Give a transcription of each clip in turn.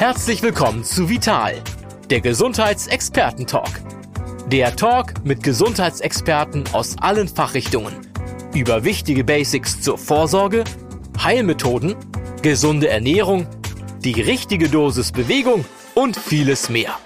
Herzlich willkommen zu Vital, der Gesundheitsexperten-Talk. Der Talk mit Gesundheitsexperten aus allen Fachrichtungen über wichtige Basics zur Vorsorge, Heilmethoden, gesunde Ernährung, die richtige Dosis Bewegung und vieles mehr.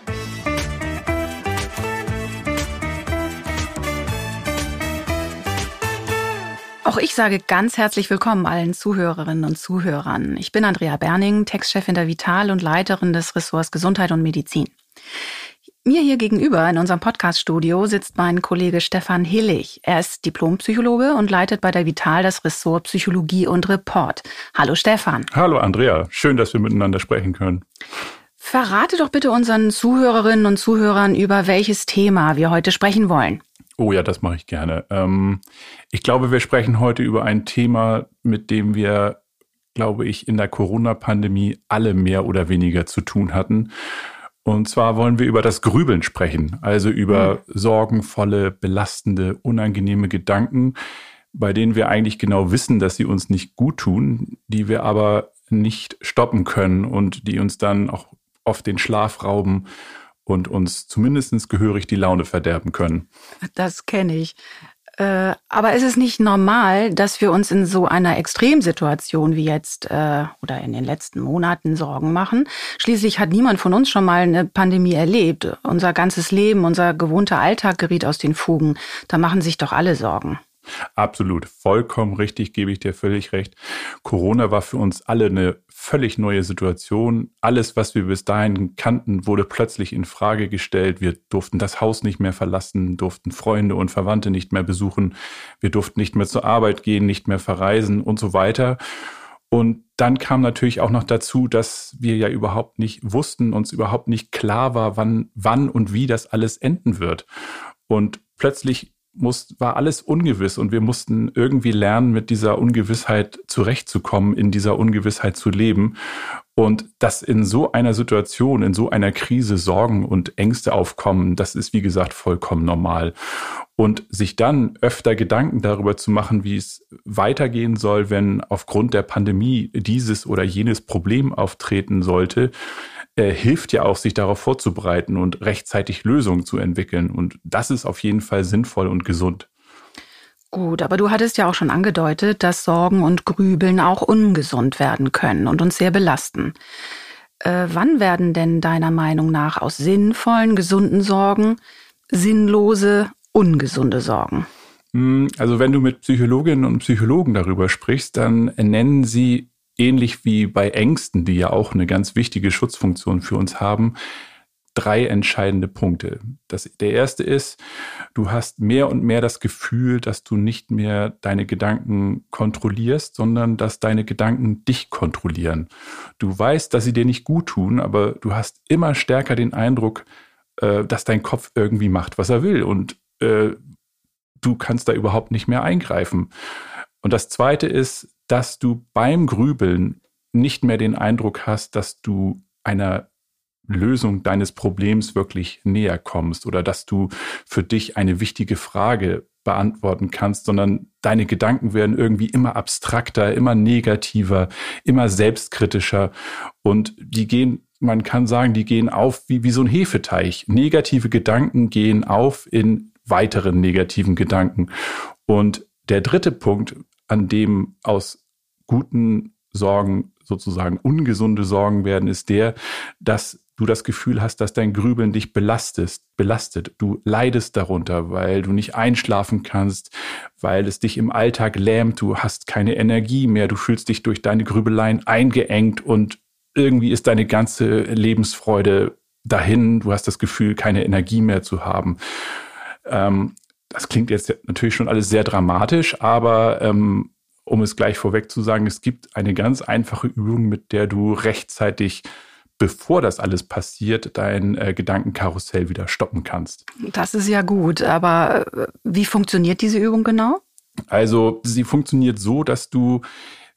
Auch ich sage ganz herzlich willkommen allen Zuhörerinnen und Zuhörern. Ich bin Andrea Berning, Textchefin der Vital und Leiterin des Ressorts Gesundheit und Medizin. Mir hier gegenüber in unserem Podcaststudio sitzt mein Kollege Stefan Hillig. Er ist Diplompsychologe und leitet bei der Vital das Ressort Psychologie und Report. Hallo Stefan. Hallo Andrea, schön, dass wir miteinander sprechen können. Verrate doch bitte unseren Zuhörerinnen und Zuhörern, über welches Thema wir heute sprechen wollen. Oh ja, das mache ich gerne. Ähm, ich glaube, wir sprechen heute über ein Thema, mit dem wir, glaube ich, in der Corona-Pandemie alle mehr oder weniger zu tun hatten. Und zwar wollen wir über das Grübeln sprechen, also über mhm. sorgenvolle, belastende, unangenehme Gedanken, bei denen wir eigentlich genau wissen, dass sie uns nicht gut tun, die wir aber nicht stoppen können und die uns dann auch oft den Schlaf rauben und uns zumindest gehörig die Laune verderben können. Das kenne ich. Äh, aber ist es nicht normal, dass wir uns in so einer Extremsituation wie jetzt äh, oder in den letzten Monaten Sorgen machen? Schließlich hat niemand von uns schon mal eine Pandemie erlebt. Unser ganzes Leben, unser gewohnter Alltag geriet aus den Fugen. Da machen sich doch alle Sorgen. Absolut, vollkommen richtig, gebe ich dir völlig recht. Corona war für uns alle eine völlig neue Situation. Alles, was wir bis dahin kannten, wurde plötzlich in Frage gestellt. Wir durften das Haus nicht mehr verlassen, durften Freunde und Verwandte nicht mehr besuchen, wir durften nicht mehr zur Arbeit gehen, nicht mehr verreisen und so weiter. Und dann kam natürlich auch noch dazu, dass wir ja überhaupt nicht wussten, uns überhaupt nicht klar war, wann, wann und wie das alles enden wird. Und plötzlich muss, war alles ungewiss und wir mussten irgendwie lernen, mit dieser Ungewissheit zurechtzukommen, in dieser Ungewissheit zu leben. Und dass in so einer Situation, in so einer Krise Sorgen und Ängste aufkommen, das ist, wie gesagt, vollkommen normal. Und sich dann öfter Gedanken darüber zu machen, wie es weitergehen soll, wenn aufgrund der Pandemie dieses oder jenes Problem auftreten sollte, äh, hilft ja auch, sich darauf vorzubereiten und rechtzeitig Lösungen zu entwickeln. Und das ist auf jeden Fall sinnvoll und gesund. Gut, aber du hattest ja auch schon angedeutet, dass Sorgen und Grübeln auch ungesund werden können und uns sehr belasten. Äh, wann werden denn deiner Meinung nach aus sinnvollen, gesunden Sorgen sinnlose, ungesunde Sorgen? Hm, also wenn du mit Psychologinnen und Psychologen darüber sprichst, dann nennen sie ähnlich wie bei Ängsten, die ja auch eine ganz wichtige Schutzfunktion für uns haben, drei entscheidende Punkte. Das, der erste ist, du hast mehr und mehr das Gefühl, dass du nicht mehr deine Gedanken kontrollierst, sondern dass deine Gedanken dich kontrollieren. Du weißt, dass sie dir nicht gut tun, aber du hast immer stärker den Eindruck, äh, dass dein Kopf irgendwie macht, was er will und äh, du kannst da überhaupt nicht mehr eingreifen. Und das zweite ist, dass du beim Grübeln nicht mehr den Eindruck hast, dass du einer Lösung deines Problems wirklich näher kommst oder dass du für dich eine wichtige Frage beantworten kannst, sondern deine Gedanken werden irgendwie immer abstrakter, immer negativer, immer selbstkritischer und die gehen, man kann sagen, die gehen auf wie, wie so ein Hefeteich. Negative Gedanken gehen auf in weiteren negativen Gedanken. Und der dritte Punkt, an dem aus guten Sorgen sozusagen ungesunde Sorgen werden, ist der, dass du das Gefühl hast, dass dein Grübeln dich belastest, belastet. Du leidest darunter, weil du nicht einschlafen kannst, weil es dich im Alltag lähmt, du hast keine Energie mehr, du fühlst dich durch deine Grübeleien eingeengt und irgendwie ist deine ganze Lebensfreude dahin. Du hast das Gefühl, keine Energie mehr zu haben. Ähm, das klingt jetzt natürlich schon alles sehr dramatisch, aber ähm, um es gleich vorweg zu sagen, es gibt eine ganz einfache Übung, mit der du rechtzeitig, bevor das alles passiert, dein äh, Gedankenkarussell wieder stoppen kannst. Das ist ja gut, aber äh, wie funktioniert diese Übung genau? Also sie funktioniert so, dass du,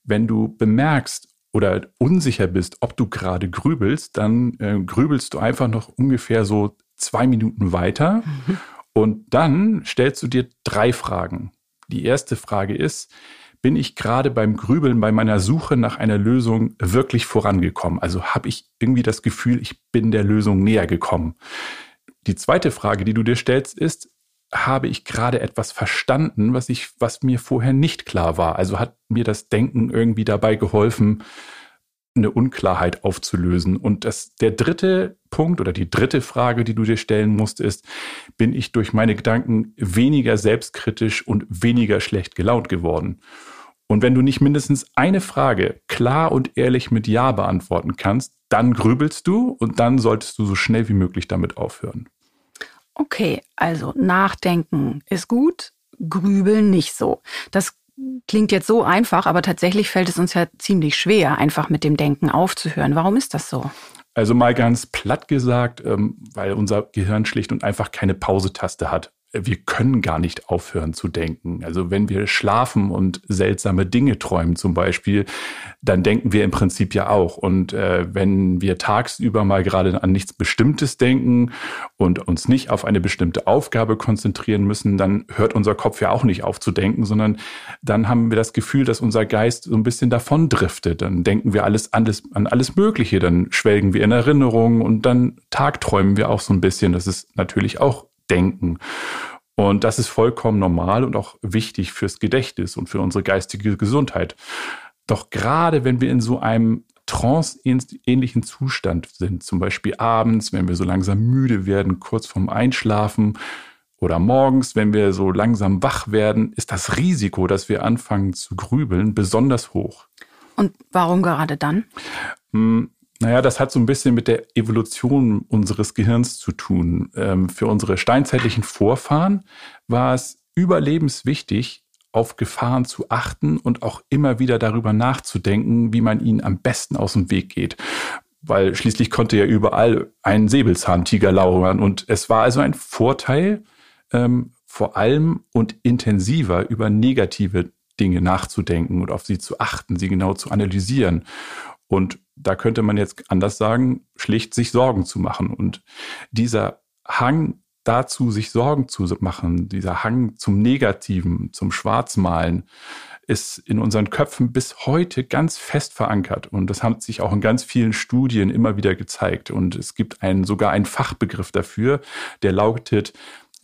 wenn du bemerkst oder unsicher bist, ob du gerade grübelst, dann äh, grübelst du einfach noch ungefähr so zwei Minuten weiter. Mhm und dann stellst du dir drei Fragen. Die erste Frage ist, bin ich gerade beim Grübeln, bei meiner Suche nach einer Lösung wirklich vorangekommen? Also habe ich irgendwie das Gefühl, ich bin der Lösung näher gekommen? Die zweite Frage, die du dir stellst, ist, habe ich gerade etwas verstanden, was ich, was mir vorher nicht klar war? Also hat mir das Denken irgendwie dabei geholfen, eine Unklarheit aufzulösen. Und das, der dritte Punkt oder die dritte Frage, die du dir stellen musst, ist, bin ich durch meine Gedanken weniger selbstkritisch und weniger schlecht gelaunt geworden? Und wenn du nicht mindestens eine Frage klar und ehrlich mit Ja beantworten kannst, dann grübelst du und dann solltest du so schnell wie möglich damit aufhören. Okay, also nachdenken ist gut, grübeln nicht so. Das klingt jetzt so einfach, aber tatsächlich fällt es uns ja ziemlich schwer, einfach mit dem Denken aufzuhören. Warum ist das so? Also mal ganz platt gesagt, ähm, weil unser Gehirn schlicht und einfach keine Pausetaste hat wir können gar nicht aufhören zu denken. Also wenn wir schlafen und seltsame Dinge träumen zum Beispiel, dann denken wir im Prinzip ja auch. Und äh, wenn wir tagsüber mal gerade an nichts Bestimmtes denken und uns nicht auf eine bestimmte Aufgabe konzentrieren müssen, dann hört unser Kopf ja auch nicht auf zu denken, sondern dann haben wir das Gefühl, dass unser Geist so ein bisschen davon driftet. Dann denken wir alles, alles an alles Mögliche, dann schwelgen wir in Erinnerungen und dann tagträumen wir auch so ein bisschen. Das ist natürlich auch denken. Und das ist vollkommen normal und auch wichtig fürs Gedächtnis und für unsere geistige Gesundheit. Doch gerade wenn wir in so einem trance-ähnlichen Zustand sind, zum Beispiel abends, wenn wir so langsam müde werden, kurz vorm Einschlafen oder morgens, wenn wir so langsam wach werden, ist das Risiko, dass wir anfangen zu grübeln, besonders hoch. Und warum gerade dann? Naja, das hat so ein bisschen mit der Evolution unseres Gehirns zu tun. Ähm, für unsere steinzeitlichen Vorfahren war es überlebenswichtig, auf Gefahren zu achten und auch immer wieder darüber nachzudenken, wie man ihnen am besten aus dem Weg geht. Weil schließlich konnte ja überall ein Säbelzahntiger lauern. Und es war also ein Vorteil, ähm, vor allem und intensiver über negative Dinge nachzudenken und auf sie zu achten, sie genau zu analysieren. Und da könnte man jetzt anders sagen, schlicht sich Sorgen zu machen. Und dieser Hang dazu, sich Sorgen zu machen, dieser Hang zum Negativen, zum Schwarzmalen, ist in unseren Köpfen bis heute ganz fest verankert. Und das hat sich auch in ganz vielen Studien immer wieder gezeigt. Und es gibt einen, sogar einen Fachbegriff dafür, der lautet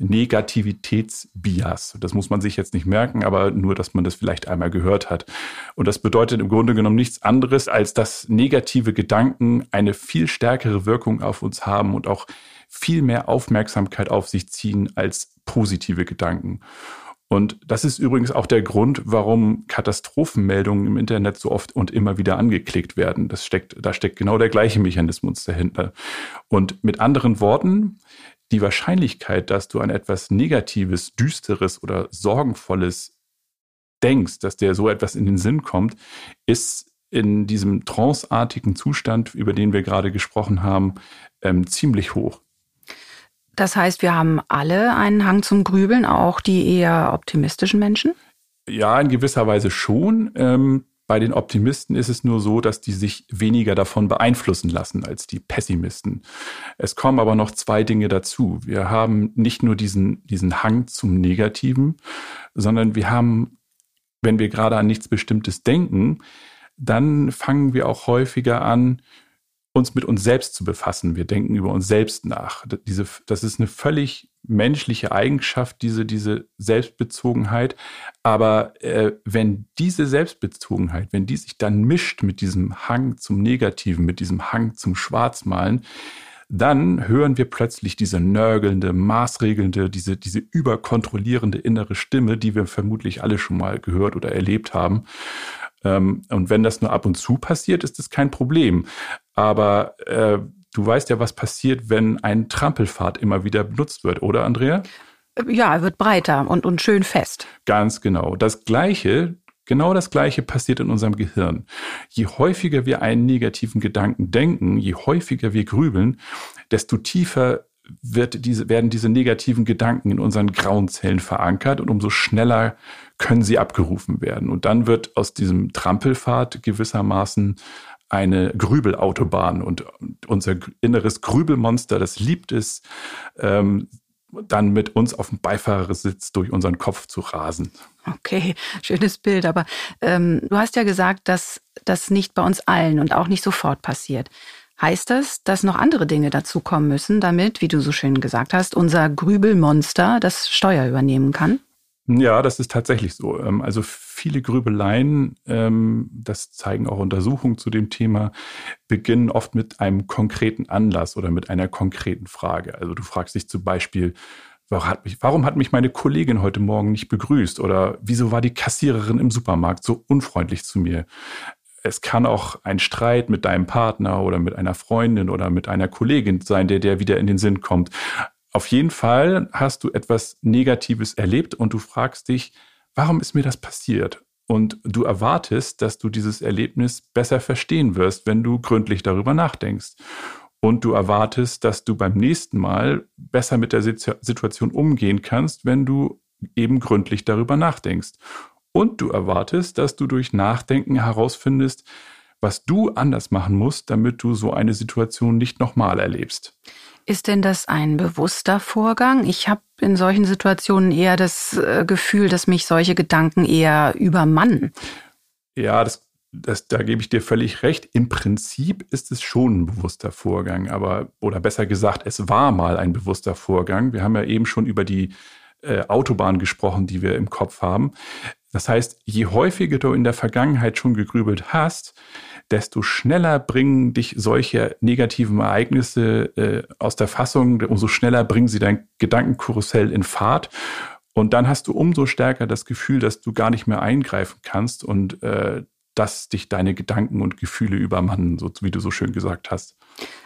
Negativitätsbias. Das muss man sich jetzt nicht merken, aber nur, dass man das vielleicht einmal gehört hat. Und das bedeutet im Grunde genommen nichts anderes, als dass negative Gedanken eine viel stärkere Wirkung auf uns haben und auch viel mehr Aufmerksamkeit auf sich ziehen als positive Gedanken. Und das ist übrigens auch der Grund, warum Katastrophenmeldungen im Internet so oft und immer wieder angeklickt werden. Das steckt, da steckt genau der gleiche Mechanismus dahinter. Und mit anderen Worten, die Wahrscheinlichkeit, dass du an etwas Negatives, Düsteres oder Sorgenvolles denkst, dass dir so etwas in den Sinn kommt, ist in diesem tranceartigen Zustand, über den wir gerade gesprochen haben, ähm, ziemlich hoch. Das heißt, wir haben alle einen Hang zum Grübeln, auch die eher optimistischen Menschen? Ja, in gewisser Weise schon. Ähm, bei den Optimisten ist es nur so, dass die sich weniger davon beeinflussen lassen als die Pessimisten. Es kommen aber noch zwei Dinge dazu. Wir haben nicht nur diesen, diesen Hang zum Negativen, sondern wir haben, wenn wir gerade an nichts Bestimmtes denken, dann fangen wir auch häufiger an, uns mit uns selbst zu befassen. Wir denken über uns selbst nach. Diese, das ist eine völlig menschliche Eigenschaft, diese, diese Selbstbezogenheit. Aber äh, wenn diese Selbstbezogenheit, wenn die sich dann mischt mit diesem Hang zum Negativen, mit diesem Hang zum Schwarzmalen, dann hören wir plötzlich diese nörgelnde, maßregelnde, diese, diese überkontrollierende innere Stimme, die wir vermutlich alle schon mal gehört oder erlebt haben. Ähm, und wenn das nur ab und zu passiert, ist das kein Problem. Aber äh, du weißt ja, was passiert, wenn ein Trampelpfad immer wieder benutzt wird, oder Andrea? Ja, er wird breiter und, und schön fest. Ganz genau. Das Gleiche, genau das Gleiche passiert in unserem Gehirn. Je häufiger wir einen negativen Gedanken denken, je häufiger wir grübeln, desto tiefer wird diese, werden diese negativen Gedanken in unseren grauen Zellen verankert und umso schneller können sie abgerufen werden. Und dann wird aus diesem Trampelpfad gewissermaßen eine Grübelautobahn und unser inneres Grübelmonster, das liebt es, ähm, dann mit uns auf dem Beifahrersitz durch unseren Kopf zu rasen. Okay, schönes Bild. Aber ähm, du hast ja gesagt, dass das nicht bei uns allen und auch nicht sofort passiert. Heißt das, dass noch andere Dinge dazukommen müssen, damit, wie du so schön gesagt hast, unser Grübelmonster das Steuer übernehmen kann? Ja, das ist tatsächlich so. Ähm, also viele Grübeleien, ähm, das zeigen auch Untersuchungen zu dem Thema, beginnen oft mit einem konkreten Anlass oder mit einer konkreten Frage. Also du fragst dich zum Beispiel, warum hat mich meine Kollegin heute Morgen nicht begrüßt? Oder wieso war die Kassiererin im Supermarkt so unfreundlich zu mir? Es kann auch ein Streit mit deinem Partner oder mit einer Freundin oder mit einer Kollegin sein, der der wieder in den Sinn kommt. Auf jeden Fall hast du etwas Negatives erlebt und du fragst dich, warum ist mir das passiert? Und du erwartest, dass du dieses Erlebnis besser verstehen wirst, wenn du gründlich darüber nachdenkst. Und du erwartest, dass du beim nächsten Mal besser mit der Situation umgehen kannst, wenn du eben gründlich darüber nachdenkst. Und du erwartest, dass du durch Nachdenken herausfindest, was du anders machen musst, damit du so eine Situation nicht nochmal erlebst. Ist denn das ein bewusster Vorgang? Ich habe in solchen Situationen eher das äh, Gefühl, dass mich solche Gedanken eher übermannen. Ja, das, das, da gebe ich dir völlig recht. Im Prinzip ist es schon ein bewusster Vorgang, aber, oder besser gesagt, es war mal ein bewusster Vorgang. Wir haben ja eben schon über die äh, Autobahn gesprochen, die wir im Kopf haben. Das heißt, je häufiger du in der Vergangenheit schon gegrübelt hast, desto schneller bringen dich solche negativen Ereignisse äh, aus der Fassung, umso schneller bringen sie dein Gedankenkarussell in Fahrt. Und dann hast du umso stärker das Gefühl, dass du gar nicht mehr eingreifen kannst und äh, dass dich deine Gedanken und Gefühle übermannen, so wie du so schön gesagt hast.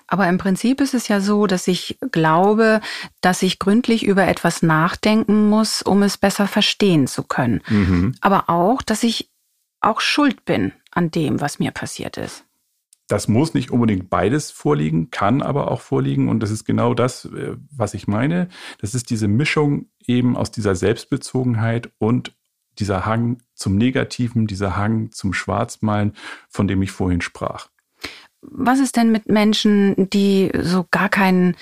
Aber im Prinzip ist es ja so, dass ich glaube, dass ich gründlich über etwas nachdenken muss, um es besser verstehen zu können. Mhm. Aber auch, dass ich auch schuld bin an dem, was mir passiert ist. Das muss nicht unbedingt beides vorliegen, kann aber auch vorliegen. Und das ist genau das, äh, was ich meine. Das ist diese Mischung eben aus dieser Selbstbezogenheit und dieser Hang zum Negativen, dieser Hang zum Schwarzmalen, von dem ich vorhin sprach. Was ist denn mit Menschen, die so gar keinen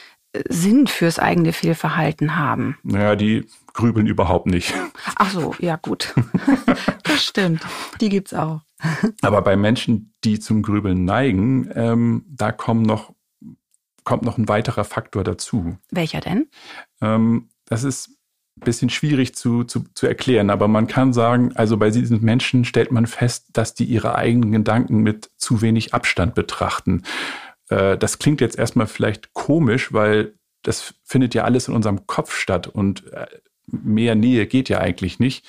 Sinn fürs eigene Fehlverhalten haben? Naja, die grübeln überhaupt nicht. Ach so, ja gut. das stimmt. Die gibt's auch. Aber bei Menschen, die zum Grübeln neigen, ähm, da kommen noch, kommt noch ein weiterer Faktor dazu. Welcher denn? Ähm, das ist bisschen schwierig zu, zu, zu erklären, aber man kann sagen, also bei diesen Menschen stellt man fest, dass die ihre eigenen Gedanken mit zu wenig Abstand betrachten. Äh, das klingt jetzt erstmal vielleicht komisch, weil das findet ja alles in unserem Kopf statt und äh, mehr Nähe geht ja eigentlich nicht.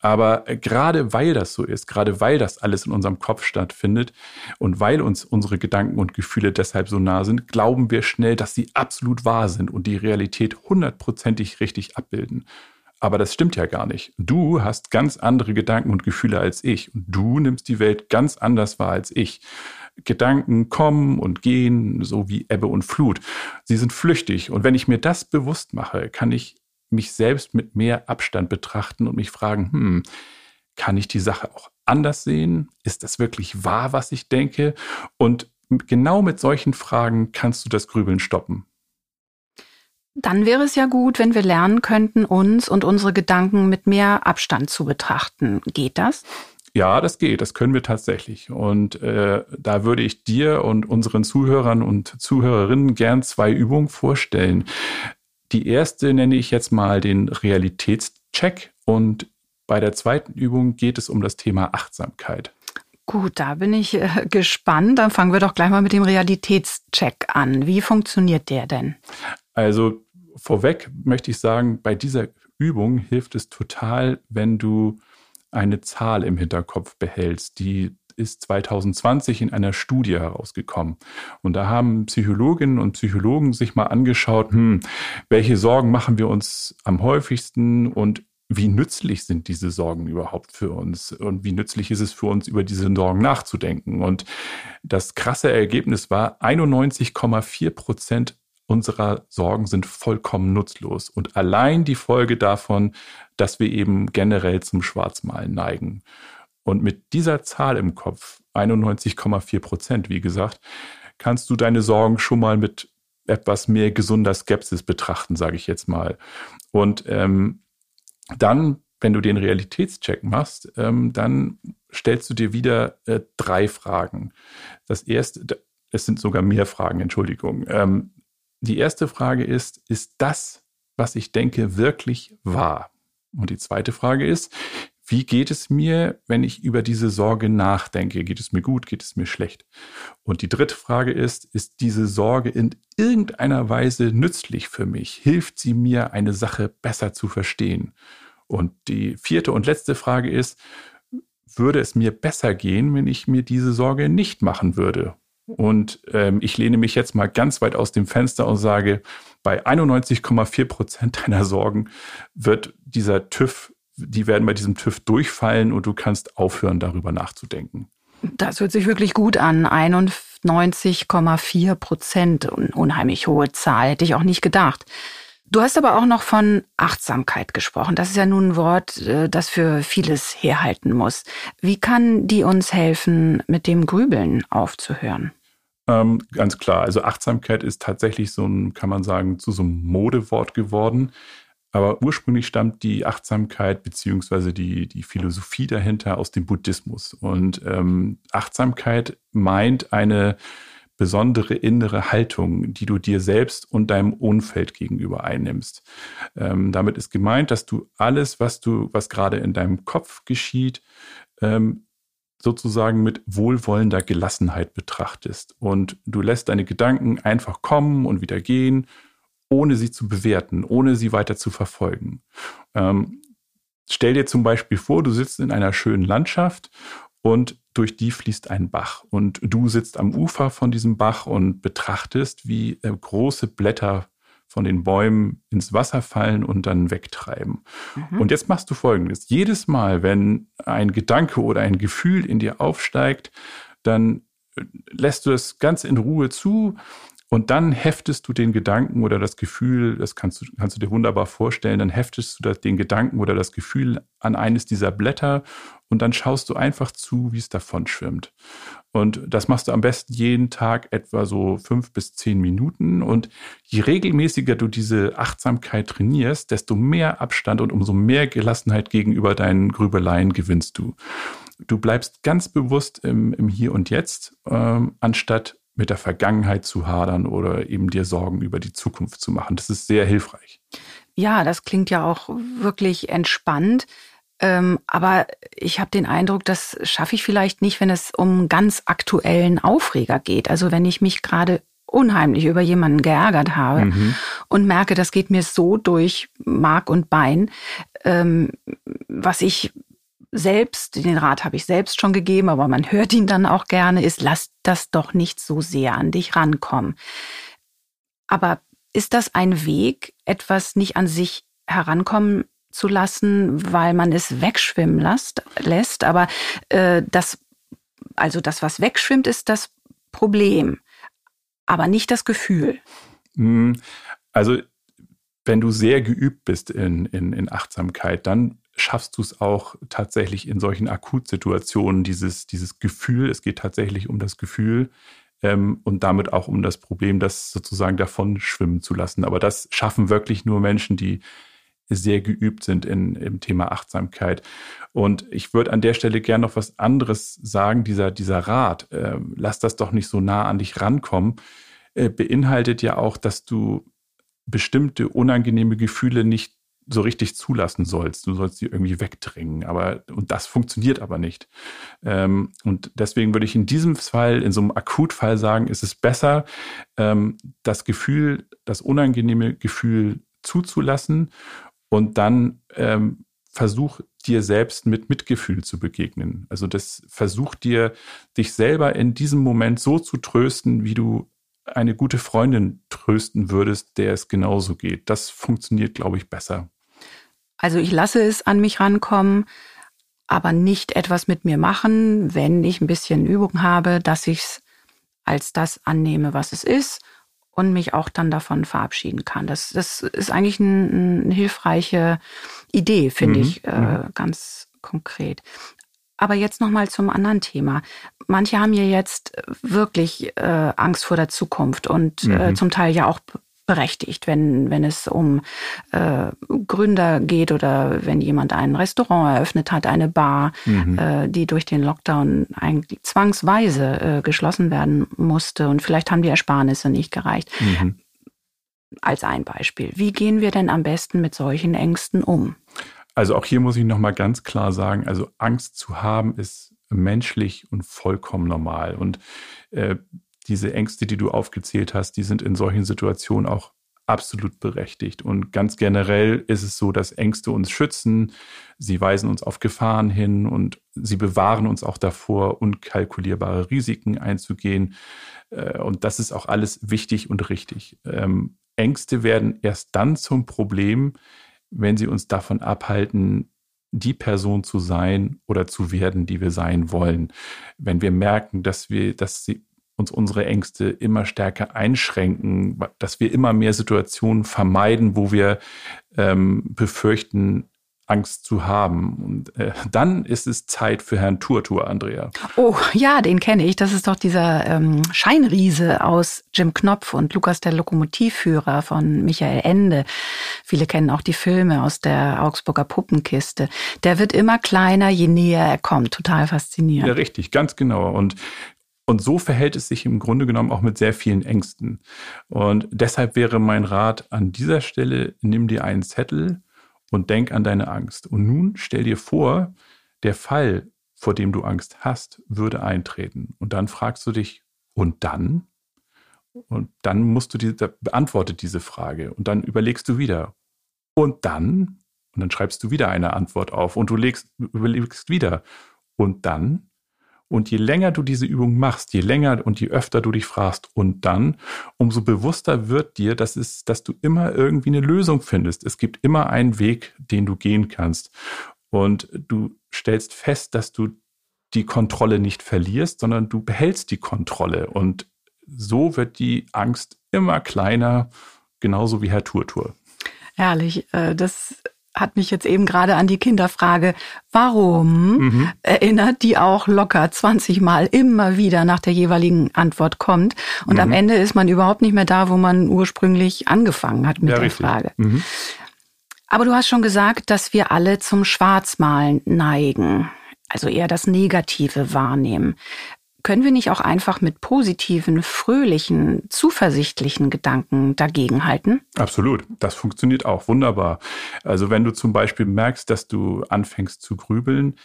Aber äh, gerade weil das so ist, gerade weil das alles in unserem Kopf stattfindet und weil uns unsere Gedanken und Gefühle deshalb so nah sind, glauben wir schnell, dass sie absolut wahr sind und die Realität hundertprozentig richtig abbilden. Aber das stimmt ja gar nicht. Du hast ganz andere Gedanken und Gefühle als ich und du nimmst die Welt ganz anders wahr als ich. Gedanken kommen und gehen, so wie Ebbe und Flut. Sie sind flüchtig. Und wenn ich mir das bewusst mache, kann ich mich selbst mit mehr Abstand betrachten und mich fragen, hm, kann ich die Sache auch anders sehen? Ist das wirklich wahr, was ich denke? Und genau mit solchen Fragen kannst du das Grübeln stoppen. Dann wäre es ja gut, wenn wir lernen könnten, uns und unsere Gedanken mit mehr Abstand zu betrachten. Geht das? Ja, das geht, das können wir tatsächlich. Und äh, da würde ich dir und unseren Zuhörern und Zuhörerinnen gern zwei Übungen vorstellen. Die erste nenne ich jetzt mal den Realitätscheck und bei der zweiten Übung geht es um das Thema Achtsamkeit. Gut, da bin ich äh, gespannt. Dann fangen wir doch gleich mal mit dem Realitätscheck an. Wie funktioniert der denn? Also vorweg möchte ich sagen, bei dieser Übung hilft es total, wenn du eine Zahl im Hinterkopf behältst, die ist 2020 in einer Studie herausgekommen. Und da haben Psychologinnen und Psychologen sich mal angeschaut, hm, welche Sorgen machen wir uns am häufigsten und wie nützlich sind diese Sorgen überhaupt für uns und wie nützlich ist es für uns, über diese Sorgen nachzudenken. Und das krasse Ergebnis war, 91,4 Prozent unserer Sorgen sind vollkommen nutzlos. Und allein die Folge davon, dass wir eben generell zum Schwarzmalen neigen. Und mit dieser Zahl im Kopf, 91,4 Prozent, wie gesagt, kannst du deine Sorgen schon mal mit etwas mehr gesunder Skepsis betrachten, sage ich jetzt mal. Und ähm, dann, wenn du den Realitätscheck machst, ähm, dann stellst du dir wieder äh, drei Fragen. Das erste, es sind sogar mehr Fragen, Entschuldigung. Ähm, die erste Frage ist, ist das, was ich denke, wirklich wahr? Und die zweite Frage ist, wie geht es mir, wenn ich über diese Sorge nachdenke? Geht es mir gut? Geht es mir schlecht? Und die dritte Frage ist, ist diese Sorge in irgendeiner Weise nützlich für mich? Hilft sie mir, eine Sache besser zu verstehen? Und die vierte und letzte Frage ist, würde es mir besser gehen, wenn ich mir diese Sorge nicht machen würde? Und ähm, ich lehne mich jetzt mal ganz weit aus dem Fenster und sage, bei 91,4 Prozent deiner Sorgen wird dieser TÜV, die werden bei diesem TÜV durchfallen und du kannst aufhören, darüber nachzudenken. Das hört sich wirklich gut an. 91,4 Prozent, unheimlich hohe Zahl, hätte ich auch nicht gedacht. Du hast aber auch noch von Achtsamkeit gesprochen. Das ist ja nun ein Wort, äh, das für vieles herhalten muss. Wie kann die uns helfen, mit dem Grübeln aufzuhören? Ähm, ganz klar. Also Achtsamkeit ist tatsächlich so ein, kann man sagen, zu so einem Modewort geworden. Aber ursprünglich stammt die Achtsamkeit beziehungsweise die, die Philosophie dahinter aus dem Buddhismus. Und ähm, Achtsamkeit meint eine besondere innere Haltung, die du dir selbst und deinem Umfeld gegenüber einnimmst. Ähm, damit ist gemeint, dass du alles, was du, was gerade in deinem Kopf geschieht, ähm, sozusagen mit wohlwollender Gelassenheit betrachtest. Und du lässt deine Gedanken einfach kommen und wieder gehen, ohne sie zu bewerten, ohne sie weiter zu verfolgen. Ähm, stell dir zum Beispiel vor, du sitzt in einer schönen Landschaft und durch die fließt ein Bach. Und du sitzt am Ufer von diesem Bach und betrachtest, wie äh, große Blätter von den Bäumen ins Wasser fallen und dann wegtreiben. Mhm. Und jetzt machst du Folgendes. Jedes Mal, wenn ein Gedanke oder ein Gefühl in dir aufsteigt, dann äh, lässt du es ganz in Ruhe zu und dann heftest du den Gedanken oder das Gefühl, das kannst du, kannst du dir wunderbar vorstellen, dann heftest du den Gedanken oder das Gefühl an eines dieser Blätter und dann schaust du einfach zu, wie es davon schwimmt. Und das machst du am besten jeden Tag etwa so fünf bis zehn Minuten. Und je regelmäßiger du diese Achtsamkeit trainierst, desto mehr Abstand und umso mehr Gelassenheit gegenüber deinen Grübeleien gewinnst du. Du bleibst ganz bewusst im, im Hier und Jetzt, ähm, anstatt mit der Vergangenheit zu hadern oder eben dir Sorgen über die Zukunft zu machen. Das ist sehr hilfreich. Ja, das klingt ja auch wirklich entspannt. Ähm, aber ich habe den Eindruck, das schaffe ich vielleicht nicht, wenn es um ganz aktuellen Aufreger geht. Also wenn ich mich gerade unheimlich über jemanden geärgert habe mhm. und merke, das geht mir so durch Mark und Bein, ähm, was ich selbst, den Rat habe ich selbst schon gegeben, aber man hört ihn dann auch gerne, ist, lass das doch nicht so sehr an dich rankommen. Aber ist das ein Weg, etwas nicht an sich herankommen zu lassen, weil man es wegschwimmen lässt, lässt aber äh, das, also das, was wegschwimmt, ist das Problem, aber nicht das Gefühl. Hm, also wenn du sehr geübt bist in, in, in Achtsamkeit, dann schaffst du es auch tatsächlich in solchen Akutsituationen, dieses, dieses Gefühl, es geht tatsächlich um das Gefühl ähm, und damit auch um das Problem, das sozusagen davon schwimmen zu lassen. Aber das schaffen wirklich nur Menschen, die sehr geübt sind in, im Thema Achtsamkeit. Und ich würde an der Stelle gerne noch was anderes sagen. Dieser, dieser Rat, äh, lass das doch nicht so nah an dich rankommen, äh, beinhaltet ja auch, dass du bestimmte unangenehme Gefühle nicht so richtig zulassen sollst. Du sollst sie irgendwie wegdrängen. Aber, und das funktioniert aber nicht. Ähm, und deswegen würde ich in diesem Fall, in so einem Akutfall sagen, ist es besser, ähm, das Gefühl, das unangenehme Gefühl zuzulassen und dann ähm, versuch dir selbst mit Mitgefühl zu begegnen. Also das versuch dir, dich selber in diesem Moment so zu trösten, wie du eine gute Freundin trösten würdest, der es genauso geht. Das funktioniert, glaube ich, besser. Also ich lasse es an mich rankommen, aber nicht etwas mit mir machen, wenn ich ein bisschen Übung habe, dass ich es als das annehme, was es ist und mich auch dann davon verabschieden kann. Das, das ist eigentlich eine, eine hilfreiche Idee, finde mhm. ich, äh, mhm. ganz konkret. Aber jetzt noch mal zum anderen Thema. Manche haben ja jetzt wirklich äh, Angst vor der Zukunft und äh, mhm. äh, zum Teil ja auch berechtigt, wenn, wenn es um äh, Gründer geht oder wenn jemand ein Restaurant eröffnet hat, eine Bar, mhm. äh, die durch den Lockdown eigentlich zwangsweise äh, geschlossen werden musste und vielleicht haben die Ersparnisse nicht gereicht. Mhm. Als ein Beispiel. Wie gehen wir denn am besten mit solchen Ängsten um? Also auch hier muss ich nochmal ganz klar sagen, also Angst zu haben ist menschlich und vollkommen normal. Und äh, diese Ängste, die du aufgezählt hast, die sind in solchen Situationen auch absolut berechtigt. Und ganz generell ist es so, dass Ängste uns schützen, sie weisen uns auf Gefahren hin und sie bewahren uns auch davor, unkalkulierbare Risiken einzugehen. Äh, und das ist auch alles wichtig und richtig. Ähm, Ängste werden erst dann zum Problem, wenn sie uns davon abhalten, die Person zu sein oder zu werden, die wir sein wollen. Wenn wir merken, dass wir, dass sie uns unsere Ängste immer stärker einschränken, dass wir immer mehr Situationen vermeiden, wo wir ähm, befürchten, Angst zu haben. Und äh, dann ist es Zeit für Herrn Turtur, Andrea. Oh, ja, den kenne ich. Das ist doch dieser ähm, Scheinriese aus Jim Knopf und Lukas der Lokomotivführer von Michael Ende. Viele kennen auch die Filme aus der Augsburger Puppenkiste. Der wird immer kleiner, je näher er kommt. Total faszinierend. Ja, richtig, ganz genau. Und und so verhält es sich im Grunde genommen auch mit sehr vielen Ängsten. Und deshalb wäre mein Rat an dieser Stelle, nimm dir einen Zettel und denk an deine Angst. Und nun stell dir vor, der Fall, vor dem du Angst hast, würde eintreten. Und dann fragst du dich, und dann? Und dann musst du die, beantworte diese Frage. Und dann überlegst du wieder, und dann? Und dann schreibst du wieder eine Antwort auf und du legst, überlegst wieder, und dann? Und je länger du diese Übung machst, je länger und je öfter du dich fragst und dann, umso bewusster wird dir, dass, es, dass du immer irgendwie eine Lösung findest. Es gibt immer einen Weg, den du gehen kannst. Und du stellst fest, dass du die Kontrolle nicht verlierst, sondern du behältst die Kontrolle. Und so wird die Angst immer kleiner, genauso wie Herr Turtur. Herrlich. Äh, das hat mich jetzt eben gerade an die Kinderfrage, warum mhm. erinnert, die auch locker 20 Mal immer wieder nach der jeweiligen Antwort kommt. Und mhm. am Ende ist man überhaupt nicht mehr da, wo man ursprünglich angefangen hat mit ja, der richtig. Frage. Mhm. Aber du hast schon gesagt, dass wir alle zum Schwarzmalen neigen, also eher das Negative wahrnehmen. Können wir nicht auch einfach mit positiven, fröhlichen, zuversichtlichen Gedanken dagegenhalten? Absolut. Das funktioniert auch wunderbar. Also wenn du zum Beispiel merkst, dass du anfängst zu grübeln,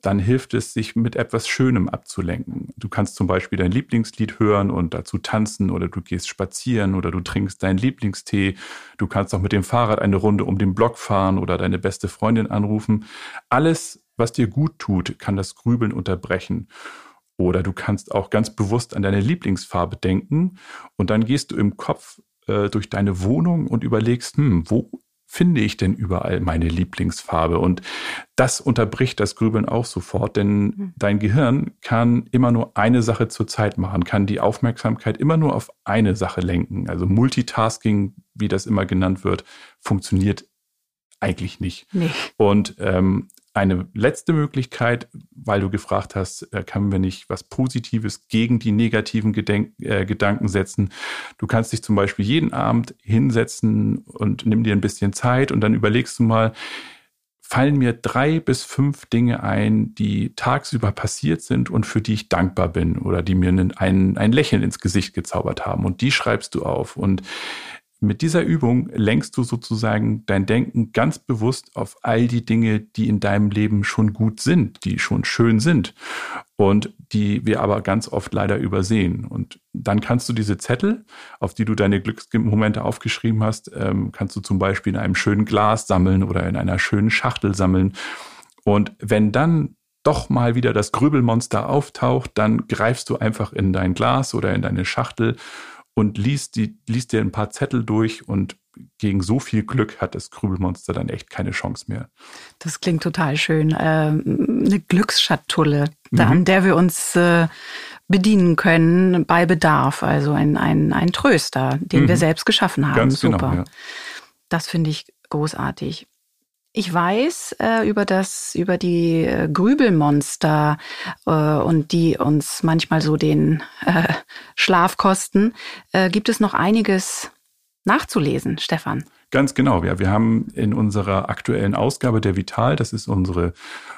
dann hilft es, sich mit etwas Schönem abzulenken. Du kannst zum Beispiel dein Lieblingslied hören und dazu tanzen oder du gehst spazieren oder du trinkst deinen Lieblingstee. Du kannst auch mit dem Fahrrad eine Runde um den Block fahren oder deine beste Freundin anrufen. Alles, was dir gut tut, kann das Grübeln unterbrechen. Oder du kannst auch ganz bewusst an deine Lieblingsfarbe denken und dann gehst du im Kopf äh, durch deine Wohnung und überlegst, hm, wo finde ich denn überall meine Lieblingsfarbe? Und das unterbricht das Grübeln auch sofort, denn mhm. dein Gehirn kann immer nur eine Sache zur Zeit machen, kann die Aufmerksamkeit immer nur auf eine Sache lenken. Also Multitasking, wie das immer genannt wird, funktioniert eigentlich nicht. Nee. Und ähm, eine letzte Möglichkeit, weil du gefragt hast, äh, können wir nicht was Positives gegen die negativen Gedenk äh, Gedanken setzen. Du kannst dich zum Beispiel jeden Abend hinsetzen und nimm dir ein bisschen Zeit und dann überlegst du mal, fallen mir drei bis fünf Dinge ein, die tagsüber passiert sind und für die ich dankbar bin oder die mir ein, ein Lächeln ins Gesicht gezaubert haben. Und die schreibst du auf. Und mit dieser Übung lenkst du sozusagen dein Denken ganz bewusst auf all die Dinge, die in deinem Leben schon gut sind, die schon schön sind und die wir aber ganz oft leider übersehen. Und dann kannst du diese Zettel, auf die du deine Glücksmomente aufgeschrieben hast, ähm, kannst du zum Beispiel in einem schönen Glas sammeln oder in einer schönen Schachtel sammeln. Und wenn dann doch mal wieder das Grübelmonster auftaucht, dann greifst du einfach in dein Glas oder in deine Schachtel und liest, die, liest dir ein paar Zettel durch und gegen so viel Glück hat das Grübelmonster dann echt keine Chance mehr. Das klingt total schön. Ähm, eine Glücksschatulle, mhm. an der wir uns äh, bedienen können bei Bedarf. Also ein, ein, ein Tröster, den mhm. wir selbst geschaffen haben. Ganz genau, Super. Genau, ja. Das finde ich großartig. Ich weiß äh, über das, über die äh, Grübelmonster äh, und die uns manchmal so den äh, Schlaf kosten. Äh, gibt es noch einiges nachzulesen, Stefan? Ganz genau. Ja, wir haben in unserer aktuellen Ausgabe der Vital, das ist unsere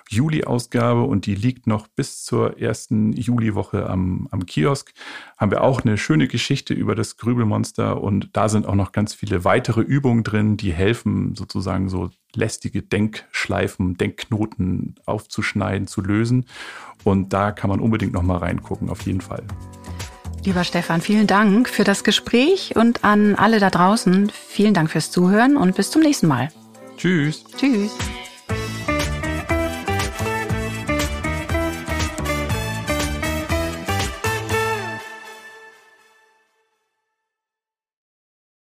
Juli-Ausgabe und die liegt noch bis zur ersten Juliwoche am, am Kiosk, haben wir auch eine schöne Geschichte über das Grübelmonster und da sind auch noch ganz viele weitere Übungen drin, die helfen, sozusagen so lästige Denkschleifen, Denkknoten aufzuschneiden, zu lösen. Und da kann man unbedingt noch mal reingucken, auf jeden Fall. Lieber Stefan, vielen Dank für das Gespräch und an alle da draußen vielen Dank fürs Zuhören und bis zum nächsten Mal. Tschüss. Tschüss.